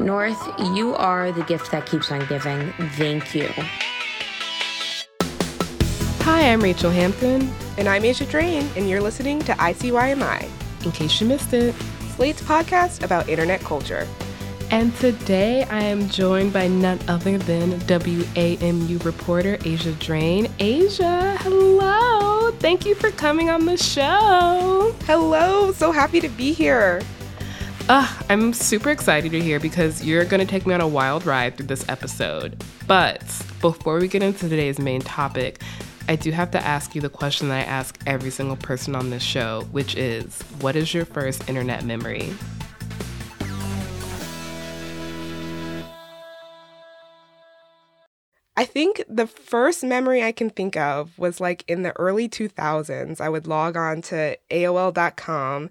North, you are the gift that keeps on giving. Thank you. Hi, I'm Rachelle Hampton. And I'm Aja Drain, and you're listening to ICYMI, In case you missed it. Slate's podcast about internet culture. And today I am joined by none other than WAMU reporter Aja Drain. Aja, hello. Thank you for coming on the show. Hello, so happy to be here. Uh, I'm super excited to hear because you're going to take me on a wild ride through this episode. But before we get into today's main topic, I do have to ask you the question that I ask every single person on this show, which is what is your first internet memory? I think the first memory I can think of was like in the early 2000s. I would log on to AOL.com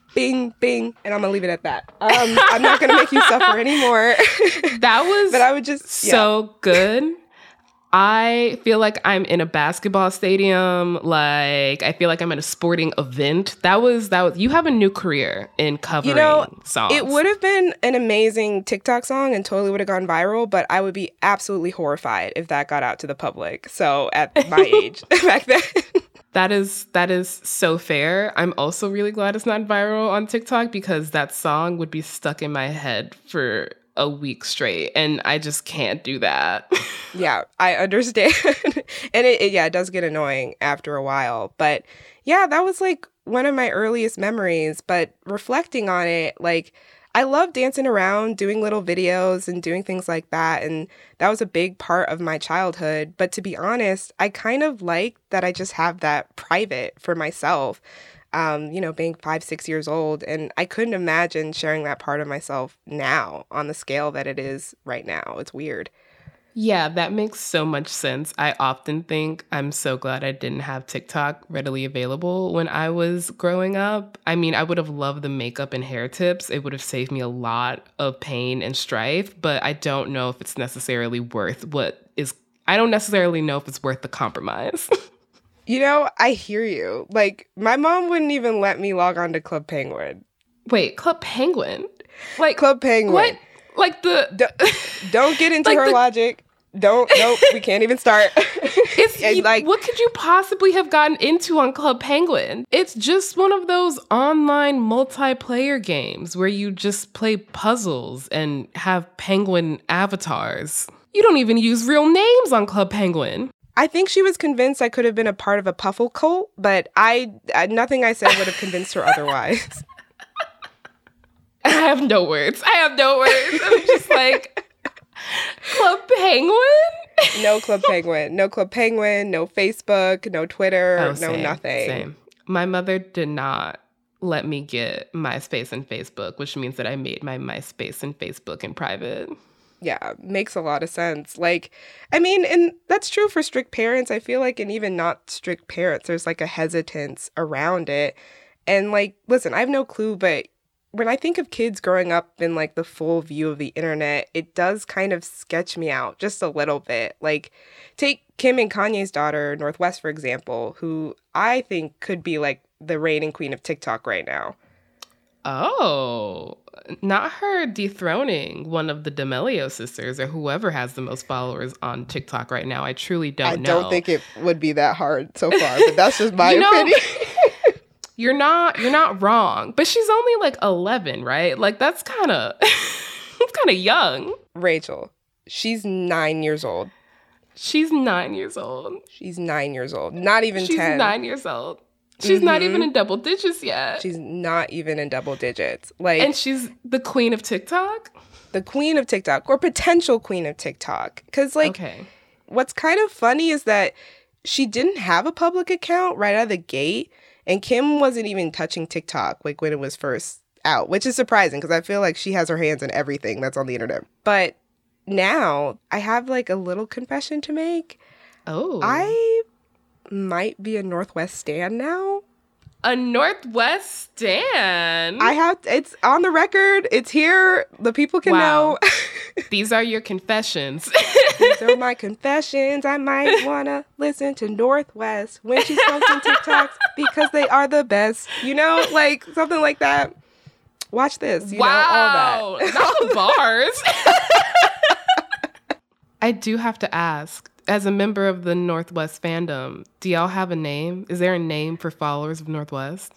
bing bing and I'm gonna leave it at that. Um I'm not gonna make you suffer anymore. that was but I would just yeah. so good. I feel like I'm in a basketball stadium. Like I feel like I'm at a sporting event. That was that was. You have a new career in covering You know, songs. It would have been an amazing TikTok song and totally would have gone viral, but I would be absolutely horrified if that got out to the public. So at my age back then. That is that is so fair. I'm also really glad it's not viral on TikTok because that song would be stuck in my head for a week straight, and I just can't do that. Yeah, I understand. and it, it, yeah, it does get annoying after a while. But yeah, that was like one of my earliest memories. But reflecting on it, like, I love dancing around, doing little videos and doing things like that. And that was a big part of my childhood. But to be honest, I kind of like that I just have that private for myself. Um, you know, being five, six years old. And I couldn't imagine sharing that part of myself now on the scale that it is right now. It's weird. Yeah, that makes so much sense. I often think I'm so glad I didn't have TikTok readily available when I was growing up. I mean, I would have loved the makeup and hair tips. It would have saved me a lot of pain and strife, but I don't know if it's necessarily worth what is I don't necessarily know if it's worth the compromise. You know, I hear you. Like, my mom wouldn't even let me log on to Club Penguin. Wait, Club Penguin? Like Club Penguin. What? Like the D- don't get into Like her the- logic. Don't. Nope. we can't even start. It's like what could you possibly have gotten into on Club Penguin? It's just one of those online multiplayer games where you just play puzzles and have penguin avatars. You don't even use real names on Club Penguin. I think she was convinced I could have been a part of a puffle cult, but I, I nothing I said would have convinced her otherwise. I have no words. I have no words. I'm just like Club Penguin. No Club Penguin. No Club Penguin. No Facebook. No Twitter. Oh, no same, nothing. Same. My mother did not let me get MySpace and Facebook, which means that I made my MySpace and Facebook in private. Yeah, makes a lot of sense. Like, I mean, and that's true for strict parents. I feel like, and even not strict parents, there's like a hesitance around it. And like, listen, I have no clue, but when I think of kids growing up in like the full view of the internet, it does kind of sketch me out just a little bit. Like, take Kim and Kanye's daughter, North West, for example, who I think could be like the reigning queen of TikTok right now. Oh, not her dethroning one of the D'Amelio sisters or whoever has the most followers on TikTok right now. I truly don't I know. don't think it would be that hard so far, but that's just my You know- opinion. you're not you're not wrong. But she's only like 11, right? Like that's kind of that's kind of young. Rachelle, she's nine years old. She's nine years old. She's nine years old. Not even She's 10. nine years old. She's not mm-hmm. even in double digits yet. She's not even in double digits. Like and she's the queen of TikTok. the queen of TikTok or potential queen of TikTok. Because, like, okay. what's kind of funny is that she didn't have a public account right out of the gate. And Kim wasn't even touching TikTok like when it was first out, which is surprising because I feel like she has her hands in everything that's on the internet. But now I have like a little confession to make. Oh. I might be a North West stan now. a North West stand. I have it's on the record. It's here. The people can Wow. know. These are your confessions. These are my confessions. I might wanna listen to North West when she's posting TikToks because they are the best. You know, like something like that. Watch this. You wow. know, all that. Not bars. I do have to ask, as a member of the North West fandom, do y'all have a name? Is there a name for followers of North West?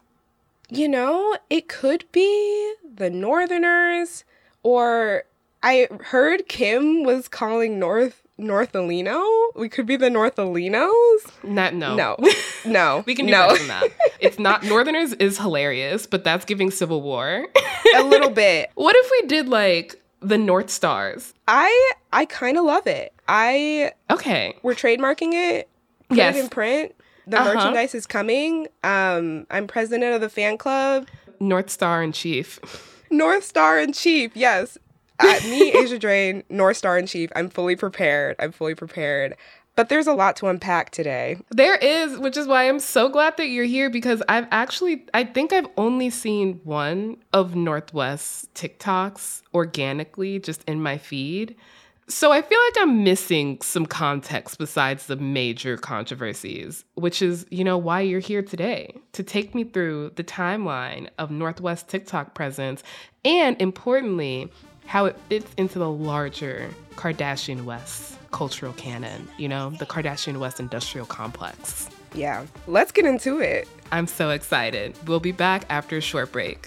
You know, it could be the Northerners, or I heard Kim was calling North Northalino. We could be the Northalinos. Not no. No, no, We can do no. better than that. It's not Northerners is hilarious, but that's giving Civil War. a little bit. what if we did like the North Stars? I I kind of love it. I Okay. we're trademarking it. Put Yes. it in print. The Uh-huh. merchandise is coming. Um, I'm president of the fan club. North Star in Chief. North Star in Chief. Yes. Uh, me, Aja Drain, North Star in Chief. I'm fully prepared. I'm fully prepared. But there's a lot to unpack today. There is, which is why I'm so glad that you're here because I've actually, I think I've only seen one of North West TikToks organically just in my feed. So I feel like I'm missing some context besides the major controversies, which is, you know, why you're here today to take me through the timeline of North West TikTok presence and importantly, how it fits into the larger Kardashian West cultural canon, you know, the Kardashian West industrial complex. Yeah. Let's get into it. I'm so excited. We'll be back after a short break.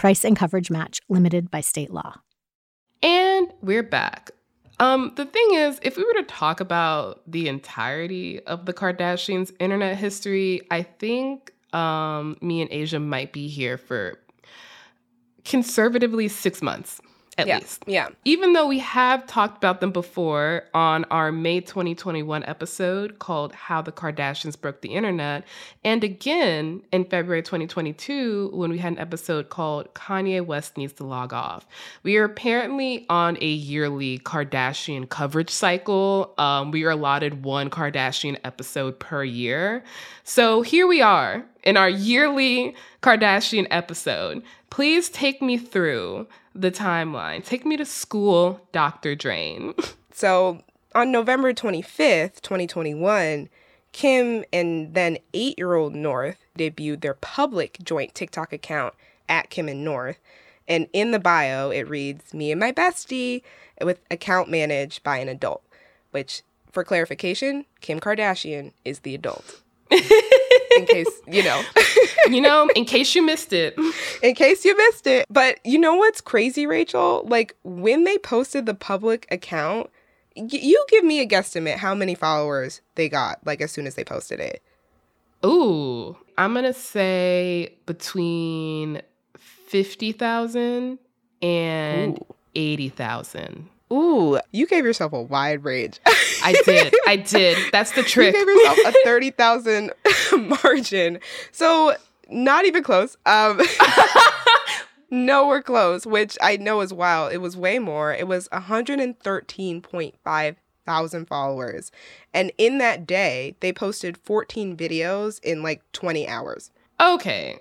Price and coverage match limited by state law. And we're back. Um, the thing is, if we were to talk about the entirety of the Kardashians' internet history, I think um, me and Aja might be here for conservatively six months. At yeah. least. Yeah. Even though we have talked about them before on our May 2021 episode called How the Kardashians Broke the Internet, and again in February 2022 when we had an episode called Kanye West Needs to Log Off. We are apparently on a yearly Kardashian coverage cycle. Um, we are allotted one Kardashian episode per year. So here we are in our yearly Kardashian episode. Please take me through the timeline. Take me to school, Dr. Drain. So on November 25th, 2021, Kim and then eight year old North debuted their public joint TikTok account at Kim and North. And in the bio, it reads, Me and my bestie, with account managed by an adult, which, for clarification, Kim Kardashian is the adult. in case, you know. you know, in case you missed it. in case you missed it. But you know what's crazy, Rachelle? Like when they posted the public account, y- you give me a guesstimate how many followers they got, like as soon as they posted it. Ooh, I'm going to say between 50,000 and Ooh. 80,000. Ooh, you gave yourself a wide range. I did. I did. That's the trick. you gave yourself a 30,000 margin. So, not even close. Um nowhere close, which I know is wild. It was way more. It was 113.5 thousand followers. And in that day, they posted 14 videos in like 20 hours. Okay.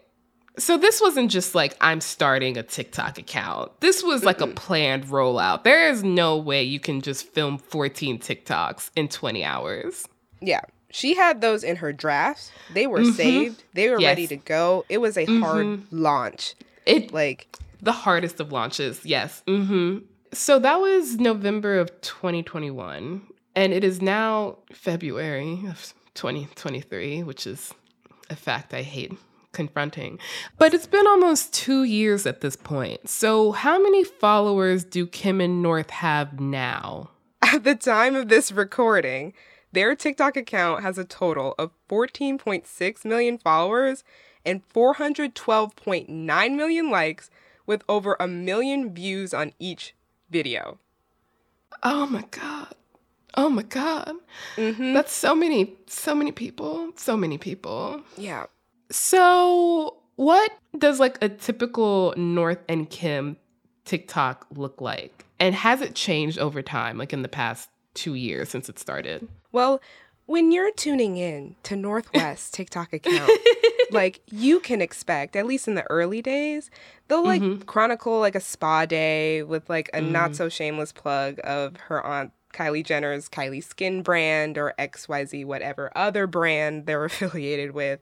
So this wasn't just like I'm starting a TikTok account. This was like a planned rollout. There is no way you can just film 14 TikToks in 20 hours. Yeah. She had those in her drafts. They were saved. They were Yes. ready to go. It was a hard launch. It Like the hardest of launches. Yes. Mhm. So that was November of 2021 and it is now February of 2023, which is a fact I hate confronting. But it's been almost 2 years at this point. So how many followers do Kim and North have now? At the time of this recording, their TikTok account has a total of 14.6 million followers and 412.9 million likes with over a million views on each video. Oh my god. Oh my god. Mhm. That's so many so many people. So many people. Yeah. So, what does like a typical North and Kim TikTok look like? And has it changed over time, like in the past two years since it started? Well, when you're tuning in to North West TikTok account, like you can expect, at least in the early days, they'll like mm-hmm. chronicle like a spa day with like a not mm. so shameless plug of her aunt Kylie Jenner's Kylie Skin brand or XYZ, whatever other brand they're affiliated with.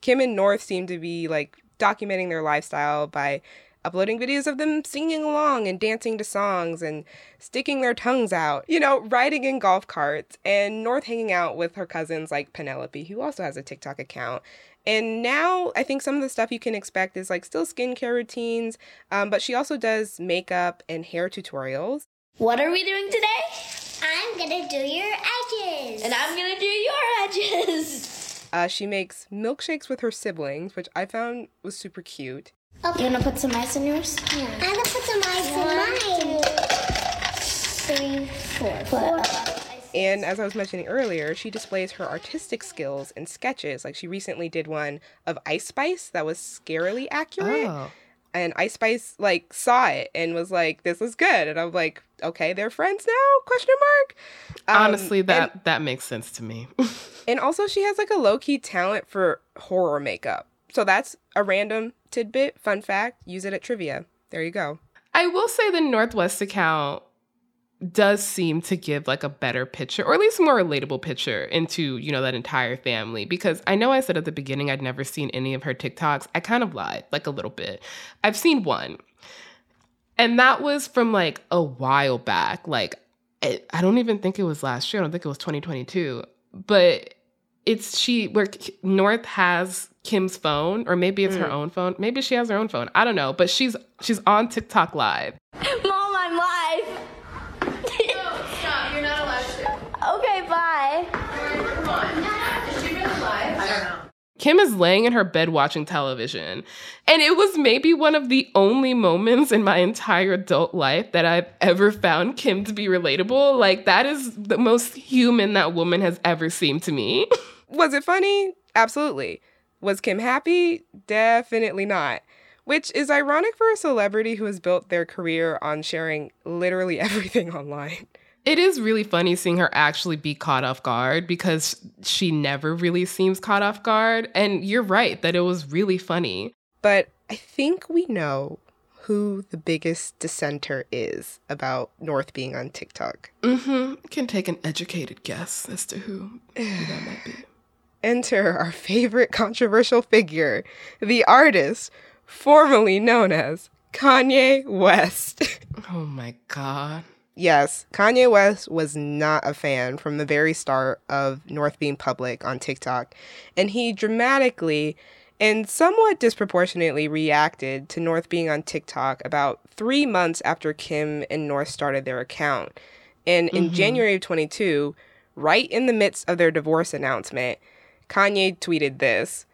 Kim and North seem to be like documenting their lifestyle by uploading videos of them singing along and dancing to songs and sticking their tongues out, you know, riding in golf carts, and North hanging out with her cousins like Penelope, who also has a TikTok account. And now I think some of the stuff you can expect is like still skincare routines, um, but she also does makeup and hair tutorials. What are we doing today? I'm gonna do your edges. And I'm gonna do your edges. Uh, she makes milkshakes with her siblings, which I found was super cute. You wanna put some ice in yours? Yeah. I'm gonna put some ice in mine. Three, four. Four. And as I was mentioning earlier, she displays her artistic skills in sketches. Like she recently did one of Ice Spice that was scarily accurate. Oh. And Ice Spice like saw it and was like, "This is good." And I'm like, "Okay, they're friends now?" Question mark. Um, Honestly, and- that that makes sense to me. And also, she has like a low key talent for horror makeup. So that's a random tidbit, fun fact. Use it at trivia. There you go. I will say the North West account does seem to give like a better picture or at least a more relatable picture into, you know, that entire family because I know I said at the beginning I'd never seen any of her TikToks. I kind of lied, like a little bit. I've seen one. And that was from like a while back. Like it, I don't even think it was last year. I don't think it was 2022. But it's she where North has Kim's phone or maybe it's her mm. own phone. Maybe she has her own phone. I don't know, but she's she's on TikTok live. Kim is laying in her bed watching television. And it was maybe one of the only moments in my entire adult life that I've ever found Kim to be relatable. Like, that is the most human that woman has ever seemed to me. Was it funny? Absolutely. Was Kim happy? Definitely not. Which is ironic for a celebrity who has built their career on sharing literally everything online. It is really funny seeing her actually be caught off guard because she never really seems caught off guard. And you're right that it was really funny. But I think we know who the biggest dissenter is about North being on TikTok. Mm-hmm. Can take an educated guess as to who, who that might be. Enter our favorite controversial figure, the artist formerly known as Kanye West. oh my god. Yes, Kanye West was not a fan from the very start of North being public on TikTok, and he dramatically and somewhat disproportionately reacted to North being on TikTok about three months after Kim and North started their account. And in mm-hmm. January of 22, right in the midst of their divorce announcement, Kanye tweeted this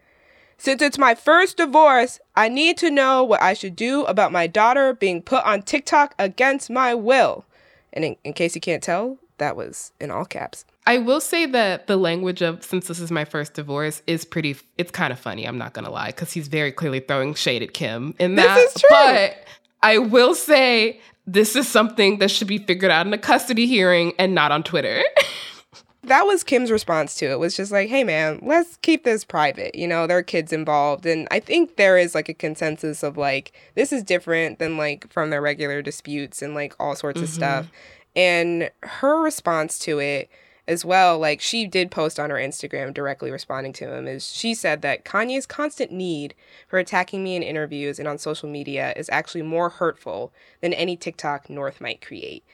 Since it's my first divorce, I need to know what I should do about my daughter being put on TikTok against my will. And in, in case you can't tell, that was in all caps. I will say that the language of since this is my first divorce is pretty it's kind of funny, I'm not going to lie, cuz he's very clearly throwing shade at Kim in that. This is true. But I will say this is something that should be figured out in a custody hearing and not on Twitter. that was Kim's response to it was just like, hey man, let's keep this private. You know, there are kids involved. And I think there is like a consensus of like, this is different than like from their regular disputes and like all sorts mm-hmm. of stuff. And her response to it as well, like she did post on her Instagram directly responding to him, is she said that Kanye's constant need for attacking me in interviews and on social media is actually more hurtful than any TikTok North might create.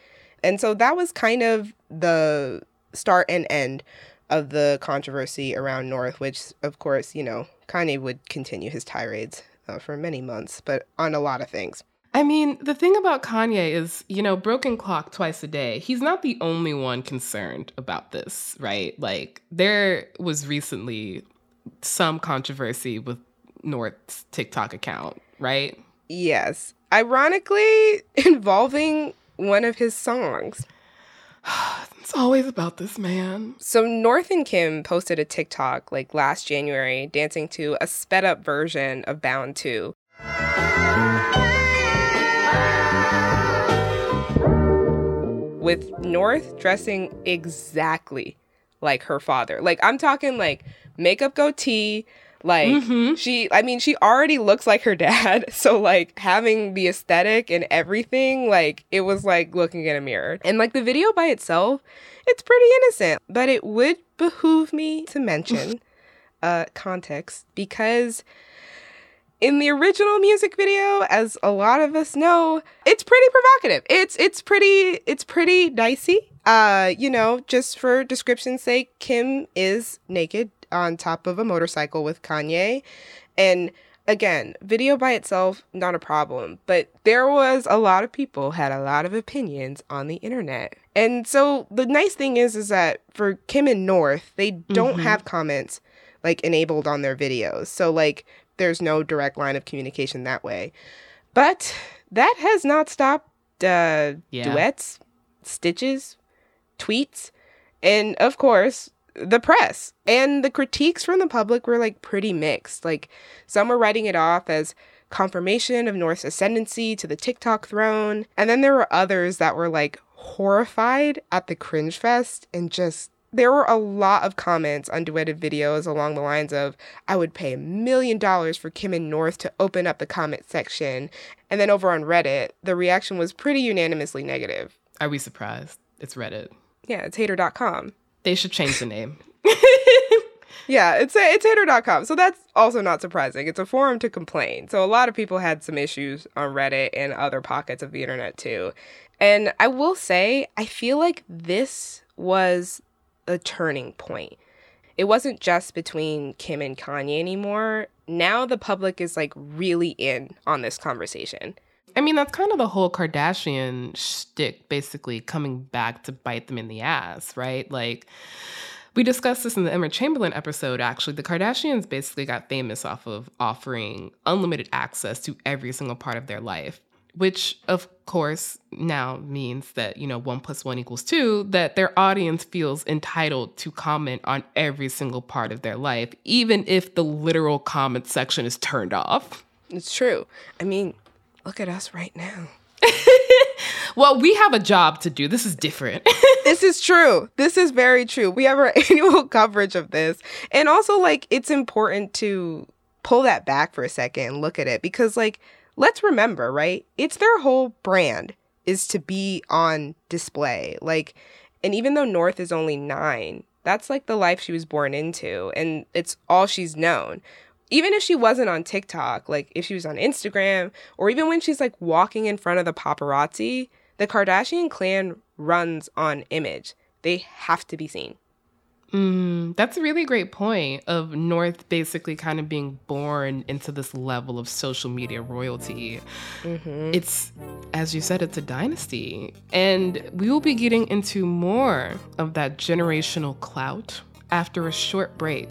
And so that was kind of the start and end of the controversy around North, which, of course, you know, Kanye would continue his tirades uh, for many months, but on a lot of things. I mean, the thing about Kanye is, you know, broken clock twice a day. He's not the only one concerned about this, right? Like, there was recently some controversy with North's TikTok account, right? Yes. Ironically, involving one of his songs. it's always about this man. So North and Kim posted a TikTok like last January dancing to a sped up version of Bound 2. With North dressing exactly like her father. Like I'm talking like makeup goatee, like mm-hmm. she I mean she already looks like her dad. So like having the aesthetic and everything, like it was like looking in a mirror. And like the video by itself, it's pretty innocent, but it would behoove me to mention uh context because in the original music video, as a lot of us know, it's pretty provocative. It's it's pretty it's pretty dicey. Uh, you know, just for description's sake, Kim is naked on top of a motorcycle with Kanye. And again, video by itself, not a problem. But there was a lot of people had a lot of opinions on the internet. And so the nice thing is is that for Kim and North, they don't mm-hmm. have comments like enabled on their videos. So like there's no direct line of communication that way. But that has not stopped uh, yeah. duets, stitches, tweets, and of course, the press and the critiques from the public were like pretty mixed. Like some were writing it off as confirmation of North's ascendancy to the TikTok throne, and then there were others that were like horrified at the cringe fest and just there were a lot of comments on duetted videos along the lines of I would pay a million dollars for Kim and North to open up the comment section. And then over on Reddit, the reaction was pretty unanimously negative. Are we surprised? It's Reddit. Yeah, it's hater.com. They should change the name. yeah, it's it's hater.com. So that's also not surprising. It's a forum to complain. So a lot of people had some issues on Reddit and other pockets of the internet too. And I will say, I feel like this was a turning point. It wasn't just between Kim and Kanye anymore. Now the public is like really in on this conversation. I mean, that's kind of the whole Kardashian shtick, basically coming back to bite them in the ass, right? Like, We discussed this in the Emma Chamberlain episode, actually. The Kardashians basically got famous off of offering unlimited access to every single part of their life, which, of course, now means that, you know, one plus one equals two, that their audience feels entitled to comment on every single part of their life, even if the literal comment section is turned off. It's true. I mean, look at us right now. well, we have a job to do. This is different. this is true. This is very true. We have our annual coverage of this. And also, like, it's important to pull that back for a second and look at it because, like, let's remember, right? It's their whole brand is to be on display. Like, and even though North is only nine, that's like the life she was born into, and it's all she's known even if she wasn't on TikTok, like if she was on Instagram, or even when she's like walking in front of the paparazzi, the Kardashian clan runs on image. They have to be seen. Mm, that's a really great point of North basically kind of being born into this level of social media royalty. Mm-hmm. It's, as you said, it's a dynasty. And we will be getting into more of that generational clout after a short break.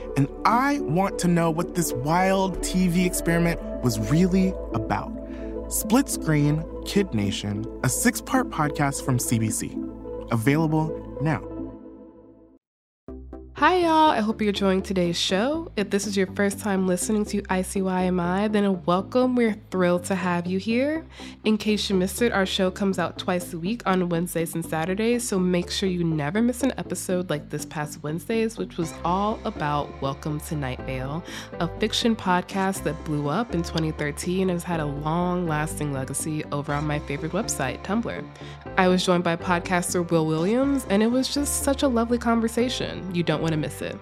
and I want to know what this wild TV experiment was really about. Split Screen Kid Nation, a six part podcast from CBC. Available now. Hi, y'all. I hope you're enjoying today's show. If this is your first time listening to ICYMI, then welcome. We're thrilled to have you here. In case you missed it, our show comes out twice a week on Wednesdays and Saturdays, so make sure you never miss an episode like this past Wednesdays, which was all about Welcome to Night Vale, a fiction podcast that blew up in 2013 and has had a long lasting legacy over on my favorite website, Tumblr. I was joined by podcaster Will Williams, and it was just such a lovely conversation. You don't want to miss it.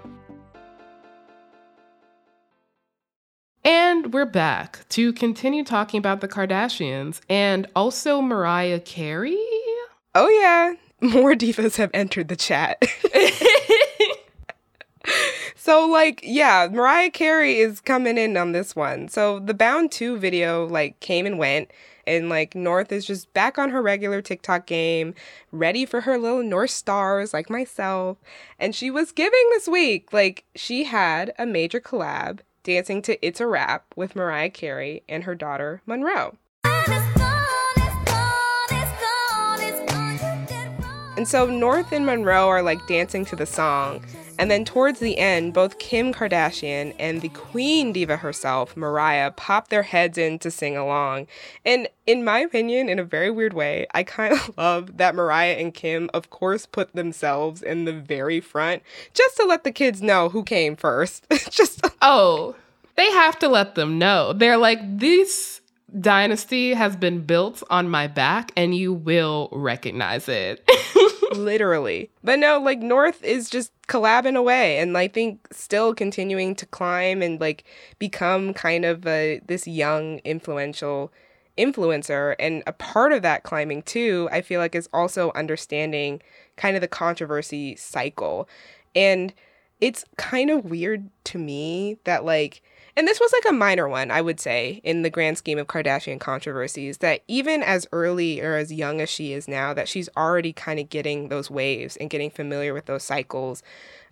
And we're back to continue talking about the Kardashians and also Mariah Carey. Oh, yeah. More divas have entered the chat. so, like, yeah, Mariah Carey is coming in on this one. So, the Bound 2 video, like, came and went and like North is just back on her regular TikTok game, ready for her little North stars like myself. And she was giving this week. Like she had a major collab dancing to It's a Wrap with Mariah Carey and her daughter Monroe. And so North and Monroe are like dancing to the song. And then towards the end, both Kim Kardashian and the queen diva herself, Mariah, pop their heads in to sing along. And in my opinion, in a very weird way, I kind of love that Mariah and Kim, of course, put themselves in the very front just to let the kids know who came first. just oh, they have to let them know. They're like, this dynasty has been built on my back and you will recognize it. Literally. But no, like North is just collabing away and I think still continuing to climb and like become kind of a, this young influential influencer. And a part of that climbing too I feel like is also understanding kind of the controversy cycle. And it's kind of weird to me that like and this was like a minor one, I would say, in the grand scheme of Kardashian controversies, that even as early or as young as she is now, that she's already kind of getting those waves and getting familiar with those cycles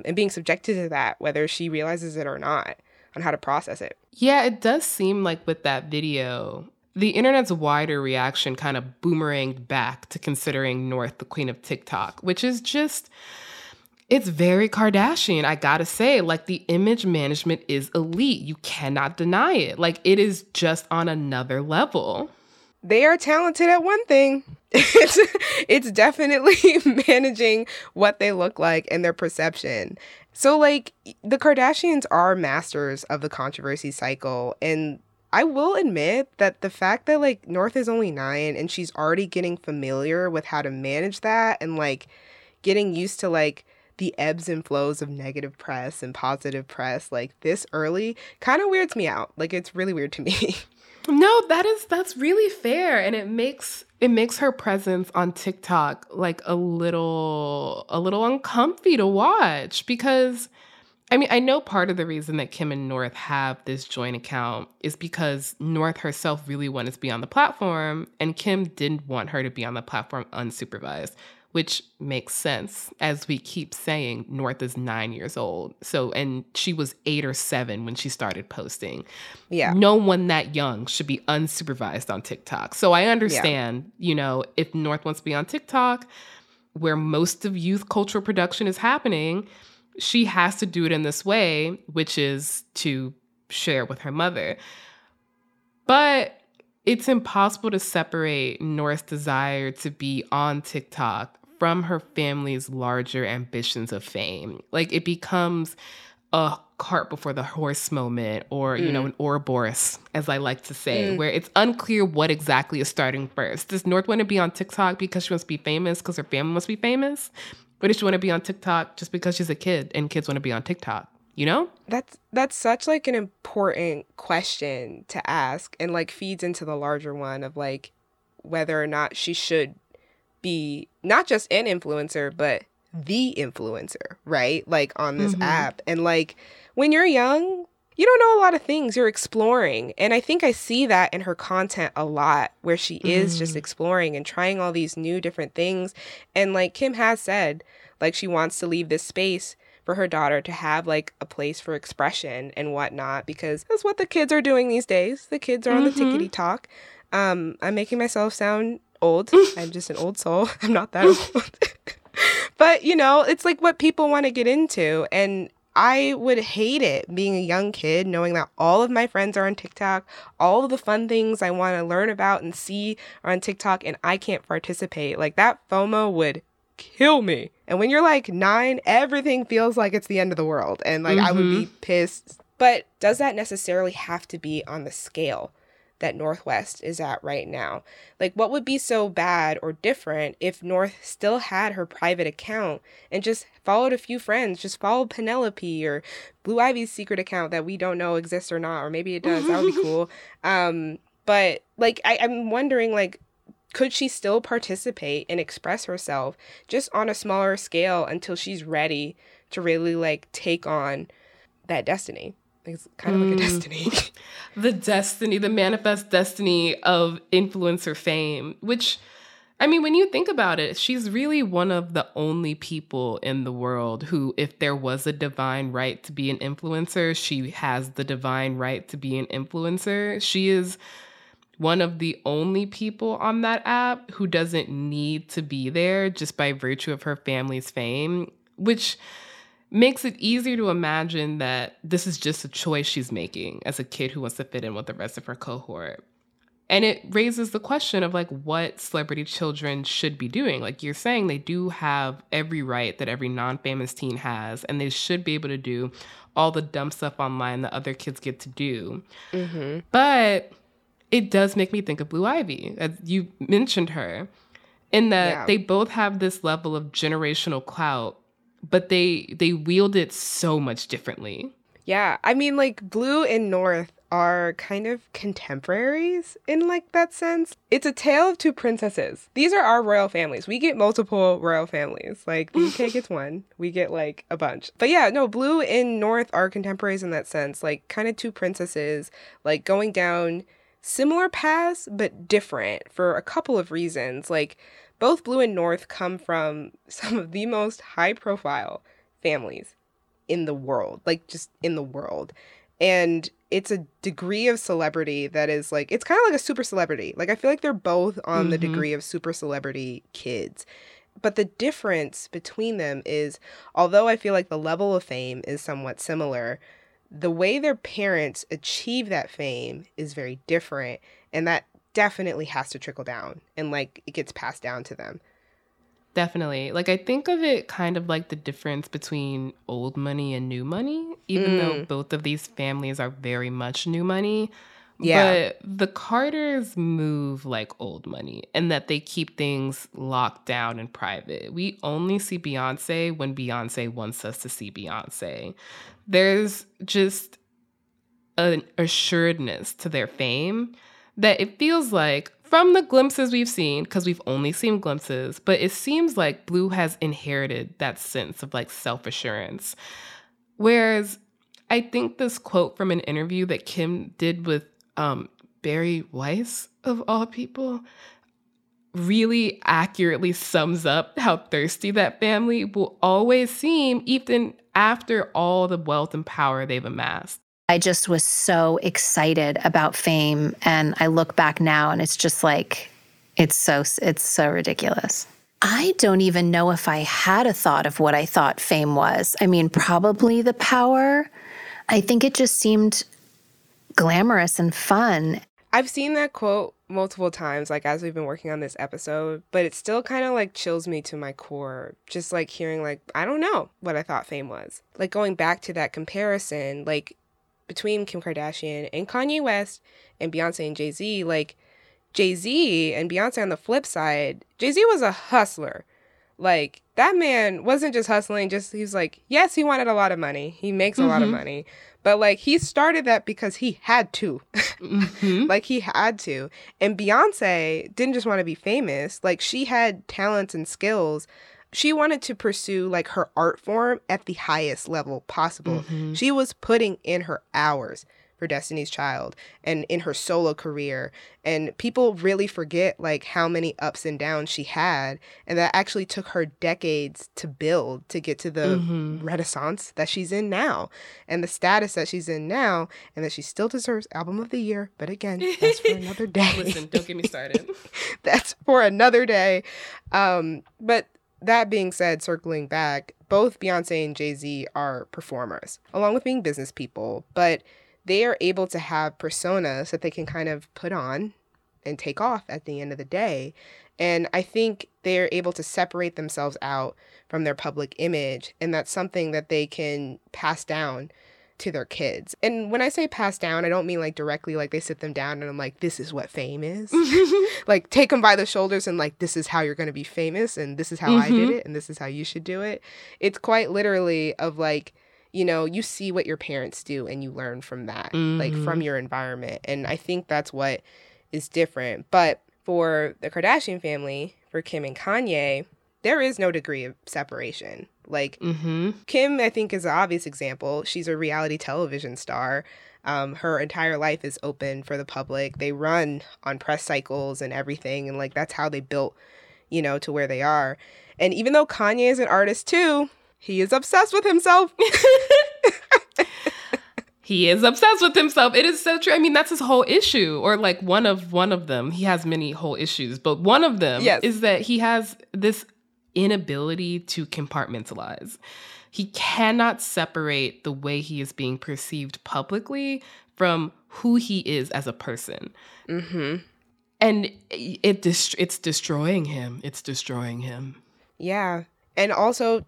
and being subjected to that, whether she realizes it or not, on how to process it. Yeah, it does seem like with that video, the internet's wider reaction kind of boomeranged back to considering North the queen of TikTok, which is just it's very Kardashian, I gotta say. Like, the image management is elite. You cannot deny it. Like, it is just on another level. They are talented at one thing. It's, it's definitely managing what they look like and their perception. So, like, the Kardashians are masters of the controversy cycle. And I will admit that the fact that, like, North is only nine and she's already getting familiar with how to manage that and, like, getting used to, like, the ebbs and flows of negative press and positive press like this early kind of weirds me out. Like it's really weird to me. No, that is that's really fair and it makes it makes her presence on TikTok like a little a little uncomfy to watch because I mean, I know part of the reason that Kim and North have this joint account is because North herself really wanted to be on the platform and Kim didn't want her to be on the platform unsupervised which makes sense. As we keep saying, North is nine years old. So, and she was eight or seven when she started posting. Yeah. No one that young should be unsupervised on TikTok. So I understand, yeah. you know, if North wants to be on TikTok, where most of youth cultural production is happening, she has to do it in this way, which is to share with her mother. But it's impossible to separate North's desire to be on TikTok from her family's larger ambitions of fame. Like it becomes a cart before the horse moment, or, mm. you know, mm. an Ouroboros, as I like to say, mm. where it's unclear what exactly is starting first. Does North want to be on TikTok because she wants to be famous because her family must be famous? Or does she want to be on TikTok just because she's a kid and kids want to be on TikTok? You know? That's that's such like an important question to ask and like feeds into the larger one of like whether or not she should be not just an influencer, but the influencer, right? Like on this mm-hmm. app. And like when you're young, you don't know a lot of things. You're exploring. And I think I see that in her content a lot, where she is mm. just exploring and trying all these new different things. And like Kim has said, like she wants to leave this space for her daughter to have like a place for expression and whatnot, because that's what the kids are doing these days. The kids are on mm-hmm. the tickety talk. Um, I'm making myself sound old. I'm just an old soul. I'm not that old. but, you know, it's like what people want to get into. And I would hate it being a young kid, knowing that all of my friends are on TikTok, all of the fun things I want to learn about and see are on TikTok, and I can't participate. Like that FOMO would kill me. And when you're like nine, everything feels like it's the end of the world. And like mm-hmm. I would be mm-hmm. pissed. But does that necessarily have to be on the scale? That North West is at right now. Like, what would be so bad or different if North still had her private account and just followed a few friends, just followed Penelope or Blue Ivy's secret account that we don't know exists or not, or maybe it does. that would be cool. Um, but like, I, I'm wondering, like, could she still participate and express herself just on a smaller scale until she's ready to really like take on that destiny? It's kind of mm. like a mm. destiny. the destiny, the manifest destiny of influencer fame, which I mean, when you think about it, she's really one of the only people in the world who, if there was a divine right to be an influencer, she has the divine right to be an influencer. She is one of the only people on that app who doesn't need to be there just by virtue of her family's fame, which makes it easier to imagine that this is just a choice she's making as a kid who wants to fit in with the rest of her cohort. And it raises the question of like what celebrity children should be doing. Like you're saying, they do have every right that every non famous teen has, and they should be able to do all the dumb stuff online that other kids get to do. Mm-hmm. But it does make me think of Blue Ivy, as you mentioned her, in that yeah. they both have this level of generational clout but they they wield it so much differently. Yeah, I mean like Blue and North are kind of contemporaries in like that sense. It's a tale of two princesses. These are our royal families. We get multiple royal families. Like the UK gets one, we get like a bunch. But yeah, no, Blue and North are contemporaries in that sense. Like kind of two princesses, like going down similar paths but different for a couple of reasons. Like both Blue and North come from some of the most high profile families in the world, like just in the world. And it's a degree of celebrity that is like, it's kind of like a super celebrity. Like, I feel like they're both on mm-hmm. the degree of super celebrity kids. But the difference between them is, although I feel like the level of fame is somewhat similar, the way their parents achieve that fame is very different. And that definitely has to trickle down and like it gets passed down to them. Definitely. Like I think of it kind of like the difference between old money and new money, even mm. though both of these families are very much new money. Yeah. But the Carters move like old money and that they keep things locked down and private. We only see Beyonce when Beyonce wants us to see Beyonce. There's just an assuredness to their fame that it feels like from the glimpses we've seen, because we've only seen glimpses, but it seems like Blue has inherited that sense of like self assurance. Whereas I think this quote from an interview that Kim did with um, Bari Weiss, of all people, really accurately sums up how thirsty that family will always seem, even after all the wealth and power they've amassed. I just was so excited about fame and I look back now and it's just like it's so it's so ridiculous. I don't even know if I had a thought of what I thought fame was. I mean, probably the power. I think it just seemed glamorous and fun. I've seen that quote multiple times, like as we've been working on this episode, but it still kind of like chills me to my core. Just like hearing, like, I don't know what I thought fame was. Like going back to that comparison, like between Kim Kardashian and Kanye West and Beyonce and Jay Z, like Jay Z and Beyonce on the flip side, Jay Z was a hustler. Like that man wasn't just hustling, just he was like, yes, he wanted a lot of money. He makes a mm-hmm. lot of money. But like he started that because he had to. mm-hmm. Like he had to. And Beyonce didn't just want to be famous, like she had talents and skills she wanted to pursue like her art form at the highest level possible. Mm-hmm. She was putting in her hours for Destiny's Child and in her solo career. And people really forget like how many ups and downs she had. And that actually took her decades to build to get to the mm-hmm. renaissance that she's in now and the status that she's in now and that she still deserves album of the year. But again, that's for another day. Listen, don't get me started. that's for another day. Um, but that being said, circling back, both Beyonce and Jay Z are performers, along with being business people, but they are able to have personas that they can kind of put on and take off at the end of the day. And I think they're able to separate themselves out from their public image. And that's something that they can pass down to their kids. And when I say pass down, I don't mean like directly like they sit them down and I'm like, this is what fame is. like take them by the shoulders and like, this is how you're going to be famous and this is how mm-hmm. I did mm-hmm. it and this is how you should do it. It's quite literally of like, you know, you see what your parents do and you learn from that, mm-hmm. like from your environment. And I think that's what is different. But for the Kardashian family, for Kim and Kanye, there is no degree of separation. Like mm-hmm. Kim, I think is an obvious example. She's a reality television star. Um, her entire life is open for the public. They run on press cycles and everything, and like that's how they built, you know, to where they are. And even though Kanye is an artist too, he is obsessed with himself. he is obsessed with himself. It is so true. I mean, that's his whole issue, or like one of one of them. He has many whole issues, but one of them yes. is that he has this inability to compartmentalize. He cannot separate the way he is being perceived publicly from who he is as a person. Mm-hmm. And it it's destroying him. It's destroying him. Yeah. And also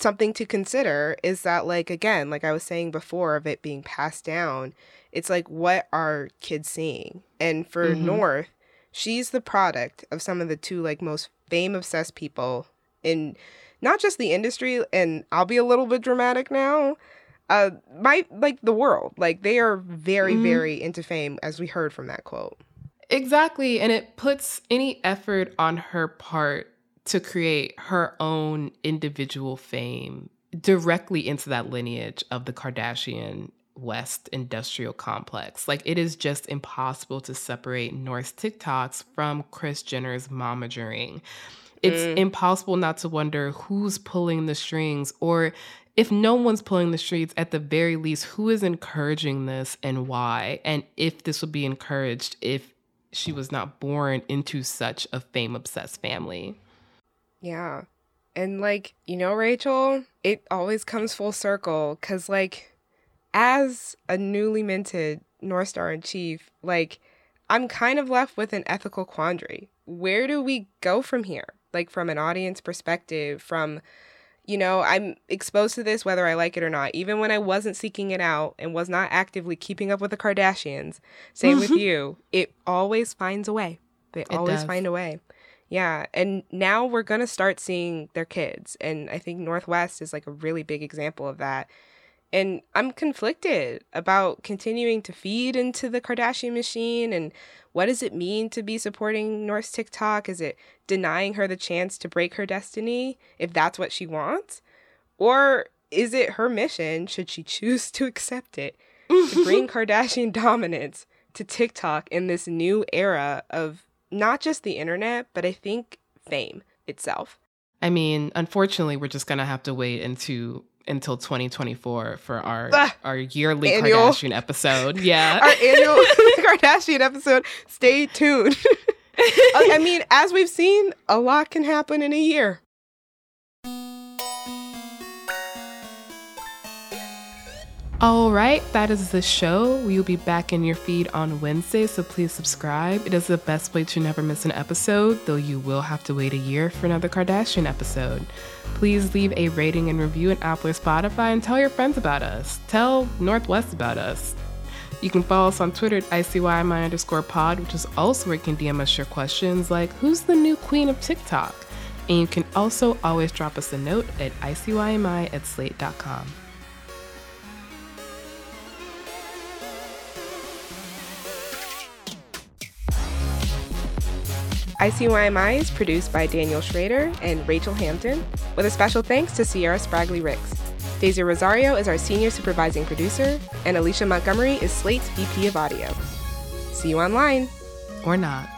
something to consider is that like again, like I was saying before of it being passed down, it's like what are kids seeing? And for mm-hmm. North, she's the product of some of the two like most fame obsessed people in not just the industry and I'll be a little bit dramatic now uh my like the world like they are very mm-hmm. very into fame as we heard from that quote exactly and it puts any effort on her part to create her own individual fame directly into that lineage of the Kardashian West industrial complex. Like it is just impossible to separate North's TikToks from Kris Jenner's momagering. It's mm. impossible not to wonder who's pulling the strings or if no one's pulling the strings, at the very least, who is encouraging this and why? And if this would be encouraged if she was not born into such a fame obsessed family. Yeah. And like, you know, Rachelle, it always comes full circle because, like, as a newly minted North Star in Chief, like I'm kind of left with an ethical quandary. Where do we go from here? Like from an audience perspective, from You know, I'm exposed to this whether I like it or not. Even when I wasn't seeking it out and was not actively keeping up with the Kardashians, same with mm-hmm. you, it always finds a way. They It always does. find a way. Yeah. And now we're going to start seeing their kids. And I think North West is like a really big example of that. And I'm conflicted about continuing to feed into the Kardashian machine and what does it mean to be supporting North's TikTok? Is it denying her the chance to break her destiny if that's what she wants? Or is it her mission, should she choose to accept it, to bring Kardashian dominance to TikTok in this new era of not just the internet, but I think fame itself? I mean, unfortunately, we're just gonna have to wait into until 2024 for our Ah, our yearly annual- Kardashian episode. Yeah, Our annual Kardashian episode. Stay tuned. I I mean, as we've seen, a lot can happen in a year. All right, that is the show. We will be back in your feed on Wednesday, so please subscribe. It is the best way to never miss an episode, though you will have to wait a year for another Kardashian episode. Please leave a rating and review at Apple or Spotify and tell your friends about us. Tell North West about us. You can follow us on Twitter at ICYMI underscore pod, which is also where you can DM us your questions like, who's the new queen of TikTok? And you can also always drop us a note at ICYMI at slate.com. ICYMI is produced by Daniel Schroeder and Rachelle Hampton, with a special thanks to Sierra Spragley Ricks. Daisy Rosario is our senior supervising producer, and Alicia Montgomery is Slate's VP of Audio. See you online. Or not.